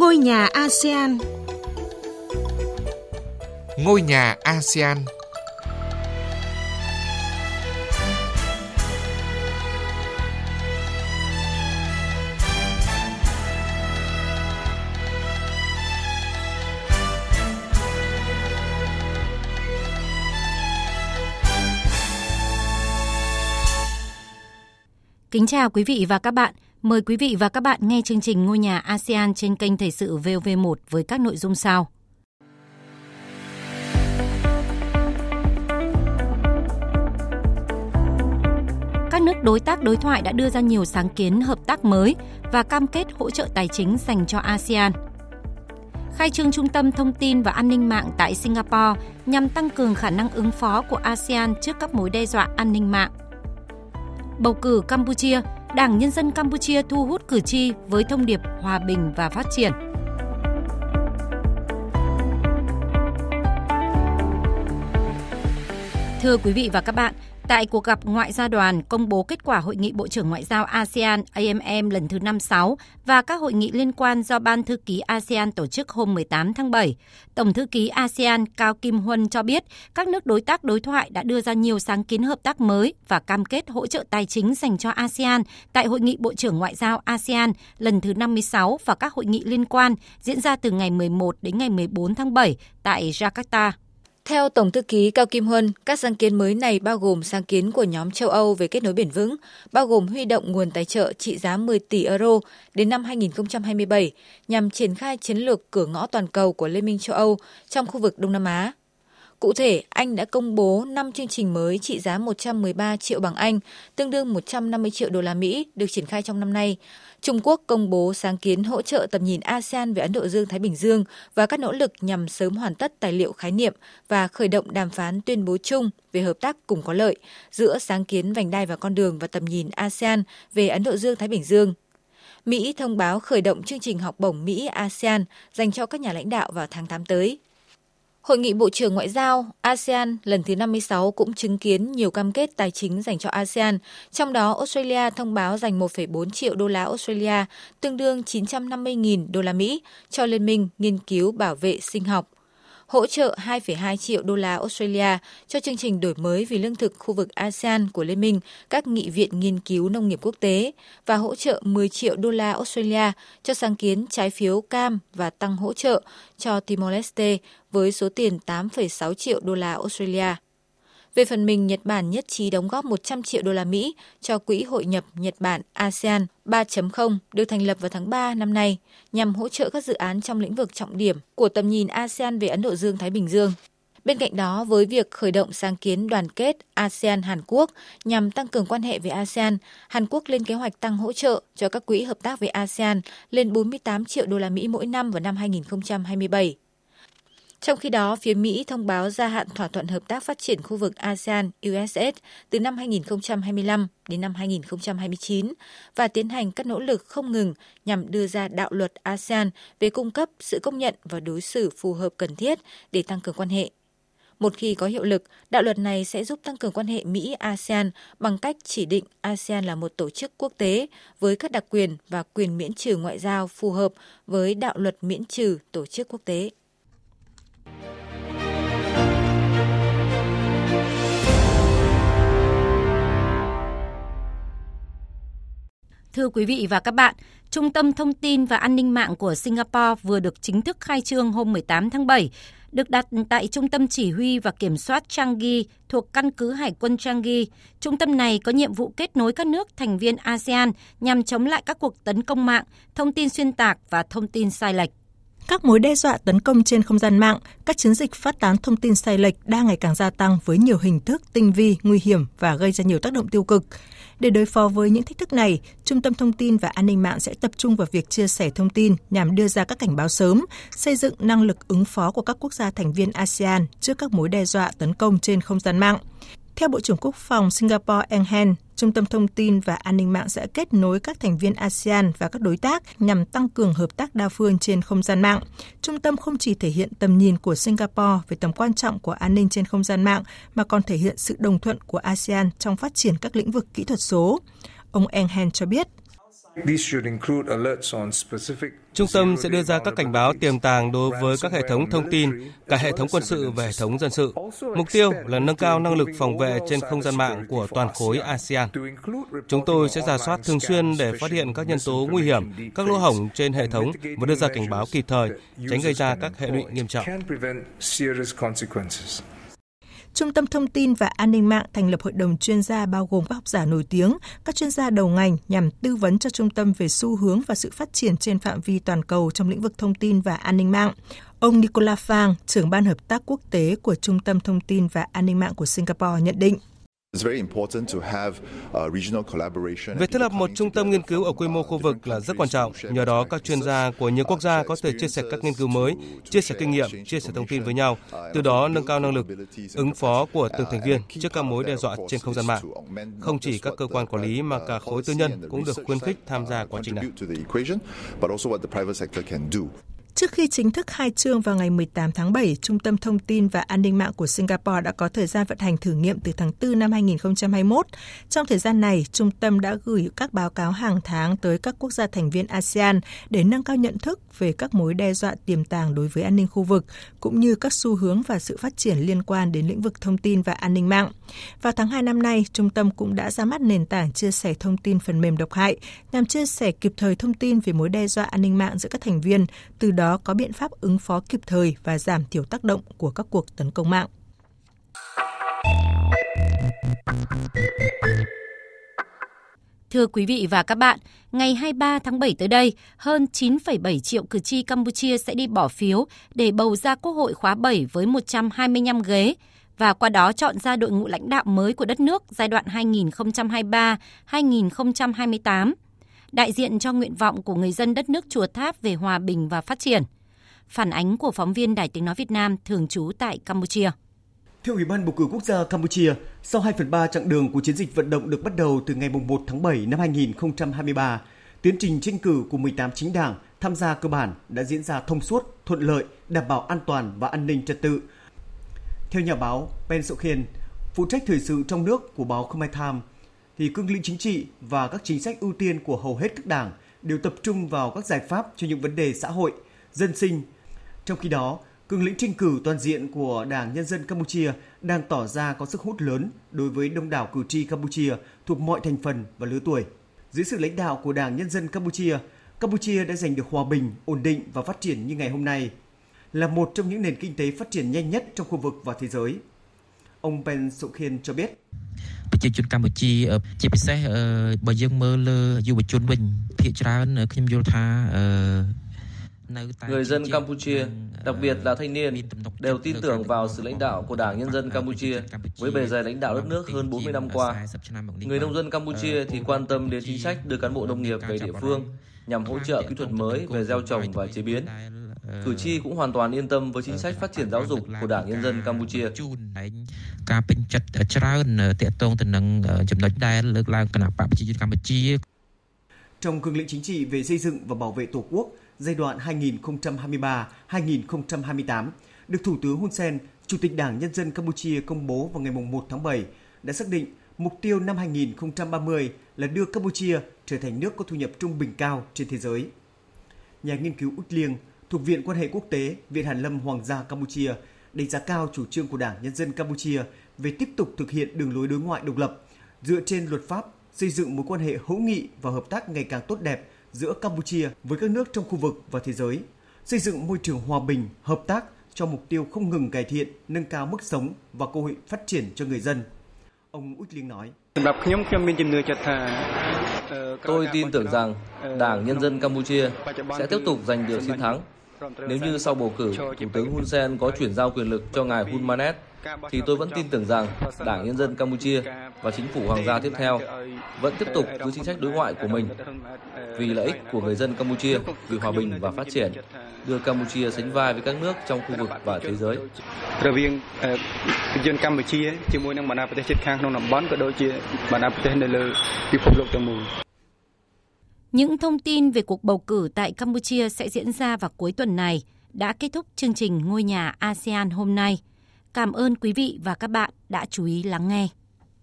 Ngôi nhà ASEAN Ngôi nhà ASEAN Kính chào quý vị và các bạn. Mời quý vị và các bạn nghe chương trình Ngôi nhà ASEAN trên kênh Thời sự VOV1 với các nội dung sau. Các nước đối tác đối thoại đã đưa ra nhiều sáng kiến hợp tác mới và cam kết hỗ trợ tài chính dành cho ASEAN. Khai trương Trung tâm Thông tin và An ninh mạng tại Singapore nhằm tăng cường khả năng ứng phó của ASEAN trước các mối đe dọa an ninh mạng bầu cử Campuchia, Đảng Nhân dân Campuchia thu hút cử tri với thông điệp hòa bình và phát triển. Thưa quý vị và các bạn, Tại cuộc gặp ngoại giao đoàn công bố kết quả hội nghị Bộ trưởng Ngoại giao ASEAN AMM lần thứ 56 và các hội nghị liên quan do Ban Thư ký ASEAN tổ chức hôm 18 tháng 7, Tổng Thư ký ASEAN Cao Kim Huân cho biết các nước đối tác đối thoại đã đưa ra nhiều sáng kiến hợp tác mới và cam kết hỗ trợ tài chính dành cho ASEAN tại Hội nghị Bộ trưởng Ngoại giao ASEAN lần thứ 56 và các hội nghị liên quan diễn ra từ ngày 11 đến ngày 14 tháng 7 tại Jakarta. Theo Tổng thư ký Cao Kim Huân, các sáng kiến mới này bao gồm sáng kiến của nhóm châu Âu về kết nối bền vững, bao gồm huy động nguồn tài trợ trị giá 10 tỷ euro đến năm 2027 nhằm triển khai chiến lược cửa ngõ toàn cầu của Liên minh châu Âu trong khu vực Đông Nam Á. Cụ thể, Anh đã công bố 5 chương trình mới trị giá 113 triệu bảng Anh, tương đương 150 triệu đô la Mỹ được triển khai trong năm nay. Trung Quốc công bố sáng kiến hỗ trợ tầm nhìn ASEAN về Ấn Độ Dương-Thái Bình Dương và các nỗ lực nhằm sớm hoàn tất tài liệu khái niệm và khởi động đàm phán tuyên bố chung về hợp tác cùng có lợi giữa sáng kiến vành đai và con đường và tầm nhìn ASEAN về Ấn Độ Dương-Thái Bình Dương. Mỹ thông báo khởi động chương trình học bổng Mỹ ASEAN dành cho các nhà lãnh đạo vào tháng 8 tới. Hội nghị Bộ trưởng Ngoại giao ASEAN lần thứ 56 cũng chứng kiến nhiều cam kết tài chính dành cho ASEAN, trong đó Australia thông báo dành 1,4 triệu đô la Australia, tương đương 950.000 đô la Mỹ, cho Liên minh nghiên cứu bảo vệ sinh học hỗ trợ 2,2 triệu đô la Australia cho chương trình đổi mới vì lương thực khu vực ASEAN của Liên minh, các nghị viện nghiên cứu nông nghiệp quốc tế và hỗ trợ 10 triệu đô la Australia cho sáng kiến trái phiếu cam và tăng hỗ trợ cho Timor-Leste với số tiền 8,6 triệu đô la Australia. Về phần mình, Nhật Bản nhất trí đóng góp 100 triệu đô la Mỹ cho Quỹ hội nhập Nhật Bản ASEAN 3.0 được thành lập vào tháng 3 năm nay nhằm hỗ trợ các dự án trong lĩnh vực trọng điểm của tầm nhìn ASEAN về Ấn Độ Dương-Thái Bình Dương. Bên cạnh đó, với việc khởi động sáng kiến đoàn kết ASEAN-Hàn Quốc nhằm tăng cường quan hệ với ASEAN, Hàn Quốc lên kế hoạch tăng hỗ trợ cho các quỹ hợp tác với ASEAN lên 48 triệu đô la Mỹ mỗi năm vào năm 2027. Trong khi đó, phía Mỹ thông báo gia hạn thỏa thuận hợp tác phát triển khu vực ASEAN-USS từ năm 2025 đến năm 2029 và tiến hành các nỗ lực không ngừng nhằm đưa ra đạo luật ASEAN về cung cấp sự công nhận và đối xử phù hợp cần thiết để tăng cường quan hệ. Một khi có hiệu lực, đạo luật này sẽ giúp tăng cường quan hệ Mỹ-ASEAN bằng cách chỉ định ASEAN là một tổ chức quốc tế với các đặc quyền và quyền miễn trừ ngoại giao phù hợp với đạo luật miễn trừ tổ chức quốc tế. Thưa quý vị và các bạn, Trung tâm Thông tin và An ninh mạng của Singapore vừa được chính thức khai trương hôm 18 tháng 7, được đặt tại Trung tâm Chỉ huy và Kiểm soát Changi thuộc căn cứ Hải quân Changi. Trung tâm này có nhiệm vụ kết nối các nước thành viên ASEAN nhằm chống lại các cuộc tấn công mạng, thông tin xuyên tạc và thông tin sai lệch. Các mối đe dọa tấn công trên không gian mạng, các chiến dịch phát tán thông tin sai lệch đang ngày càng gia tăng với nhiều hình thức tinh vi, nguy hiểm và gây ra nhiều tác động tiêu cực. Để đối phó với những thách thức này, Trung tâm Thông tin và An ninh mạng sẽ tập trung vào việc chia sẻ thông tin nhằm đưa ra các cảnh báo sớm, xây dựng năng lực ứng phó của các quốc gia thành viên ASEAN trước các mối đe dọa tấn công trên không gian mạng. Theo Bộ trưởng Quốc phòng Singapore Eng Hen, Trung tâm Thông tin và An ninh mạng sẽ kết nối các thành viên ASEAN và các đối tác nhằm tăng cường hợp tác đa phương trên không gian mạng. Trung tâm không chỉ thể hiện tầm nhìn của Singapore về tầm quan trọng của an ninh trên không gian mạng, mà còn thể hiện sự đồng thuận của ASEAN trong phát triển các lĩnh vực kỹ thuật số. Ông Eng Hen cho biết, Trung tâm sẽ đưa ra các cảnh báo tiềm tàng đối với các hệ thống thông tin, cả hệ thống quân sự và hệ thống dân sự. Mục tiêu là nâng cao năng lực phòng vệ trên không gian mạng của toàn khối ASEAN. Chúng tôi sẽ giả soát thường xuyên để phát hiện các nhân tố nguy hiểm, các lỗ hổng trên hệ thống và đưa ra cảnh báo kịp thời, tránh gây ra các hệ lụy nghiêm trọng. Trung tâm Thông tin và An ninh mạng thành lập hội đồng chuyên gia bao gồm các học giả nổi tiếng, các chuyên gia đầu ngành nhằm tư vấn cho trung tâm về xu hướng và sự phát triển trên phạm vi toàn cầu trong lĩnh vực thông tin và an ninh mạng. Ông Nicola Fang, trưởng ban hợp tác quốc tế của Trung tâm Thông tin và An ninh mạng của Singapore nhận định. Việc thiết lập một trung tâm nghiên cứu ở quy mô khu vực là rất quan trọng. Nhờ đó, các chuyên gia của nhiều quốc gia có thể chia sẻ các nghiên cứu mới, chia sẻ kinh nghiệm, chia sẻ thông tin với nhau, từ đó nâng cao năng lực ứng phó của từng thành viên trước các mối đe dọa trên không gian mạng. Không chỉ các cơ quan quản lý mà cả khối tư nhân cũng được khuyến khích tham gia quá trình này. Trước khi chính thức khai trương vào ngày 18 tháng 7, Trung tâm Thông tin và An ninh mạng của Singapore đã có thời gian vận hành thử nghiệm từ tháng 4 năm 2021. Trong thời gian này, trung tâm đã gửi các báo cáo hàng tháng tới các quốc gia thành viên ASEAN để nâng cao nhận thức về các mối đe dọa tiềm tàng đối với an ninh khu vực, cũng như các xu hướng và sự phát triển liên quan đến lĩnh vực thông tin và an ninh mạng. Vào tháng 2 năm nay, trung tâm cũng đã ra mắt nền tảng chia sẻ thông tin phần mềm độc hại nhằm chia sẻ kịp thời thông tin về mối đe dọa an ninh mạng giữa các thành viên, từ đó đó có biện pháp ứng phó kịp thời và giảm thiểu tác động của các cuộc tấn công mạng. Thưa quý vị và các bạn, ngày 23 tháng 7 tới đây, hơn 9,7 triệu cử tri Campuchia sẽ đi bỏ phiếu để bầu ra Quốc hội khóa 7 với 125 ghế và qua đó chọn ra đội ngũ lãnh đạo mới của đất nước giai đoạn 2023-2028, đại diện cho nguyện vọng của người dân đất nước Chùa Tháp về hòa bình và phát triển. Phản ánh của phóng viên Đài Tiếng Nói Việt Nam thường trú tại Campuchia. Theo Ủy ban bầu cử quốc gia Campuchia, sau 2 phần 3 chặng đường của chiến dịch vận động được bắt đầu từ ngày 1 tháng 7 năm 2023, tiến trình tranh cử của 18 chính đảng tham gia cơ bản đã diễn ra thông suốt, thuận lợi, đảm bảo an toàn và an ninh trật tự. Theo nhà báo Pen Sokhen, phụ trách thời sự trong nước của báo Khmer Time, thì cương lĩnh chính trị và các chính sách ưu tiên của hầu hết các đảng đều tập trung vào các giải pháp cho những vấn đề xã hội, dân sinh. Trong khi đó, cương lĩnh tranh cử toàn diện của Đảng Nhân dân Campuchia đang tỏ ra có sức hút lớn đối với đông đảo cử tri Campuchia thuộc mọi thành phần và lứa tuổi. Dưới sự lãnh đạo của Đảng Nhân dân Campuchia, Campuchia đã giành được hòa bình, ổn định và phát triển như ngày hôm nay, là một trong những nền kinh tế phát triển nhanh nhất trong khu vực và thế giới. Ông Ben Sokhin cho biết. ប្រជាជនកម្ពុជាជាពិសេសបើយើងមើលលើយុវជនវិញភាគច្រើនខ្ញុំយល់ថា Người dân Campuchia, đặc biệt là thanh niên, đều tin tưởng vào sự lãnh đạo của Đảng Nhân dân Campuchia với bề dày lãnh đạo đất nước hơn 40 năm qua. Người nông dân Campuchia thì quan tâm đến chính sách đưa cán bộ nông nghiệp về địa phương nhằm hỗ trợ kỹ thuật mới về gieo trồng và chế biến. Cử tri cũng hoàn toàn yên tâm với chính sách phát triển giáo dục của Đảng Nhân dân Campuchia. ការពេញចិត្តច្រើនតាក់ទងទៅនឹងចំណុចដែលលើកឡើងគណៈបកប្រជាជនកម្ពុជា Trong cương lĩnh chính trị về xây dựng và bảo vệ Tổ quốc giai đoạn 2023-2028 được Thủ tướng Hun Sen, Chủ tịch Đảng Nhân dân Campuchia công bố vào ngày 1 tháng 7 đã xác định mục tiêu năm 2030 là đưa Campuchia trở thành nước có thu nhập trung bình cao trên thế giới. Nhà nghiên cứu Út Liêng thuộc Viện quan hệ quốc tế Viện Hàn lâm Hoàng gia Campuchia đánh giá cao chủ trương của Đảng Nhân dân Campuchia về tiếp tục thực hiện đường lối đối ngoại độc lập dựa trên luật pháp, xây dựng mối quan hệ hữu nghị và hợp tác ngày càng tốt đẹp giữa Campuchia với các nước trong khu vực và thế giới, xây dựng môi trường hòa bình, hợp tác cho mục tiêu không ngừng cải thiện, nâng cao mức sống và cơ hội phát triển cho người dân. Ông Út Liên nói. Tôi tin tưởng rằng Đảng Nhân dân Campuchia sẽ tiếp tục giành được chiến thắng. Nếu như sau bầu cử, Thủ tướng Hun Sen có chuyển giao quyền lực cho ngài Hun Manet, thì tôi vẫn tin tưởng rằng Đảng Nhân dân Campuchia và chính phủ hoàng gia tiếp theo vẫn tiếp tục giữ chính sách đối ngoại của mình vì lợi ích của người dân Campuchia, vì hòa bình và phát triển, đưa Campuchia sánh vai với các nước trong khu vực và thế giới. រវាងជនកម្ពុជាជាមួយនឹងបណ្ដាប្រទេសជិតខាងក្នុងតំបន់ក៏ដូចជាបណ្ដាប្រទេសនៅលើពិភពលោកទាំងមូល những thông tin về cuộc bầu cử tại Campuchia sẽ diễn ra vào cuối tuần này, đã kết thúc chương trình Ngôi nhà ASEAN hôm nay. Cảm ơn quý vị và các bạn đã chú ý lắng nghe.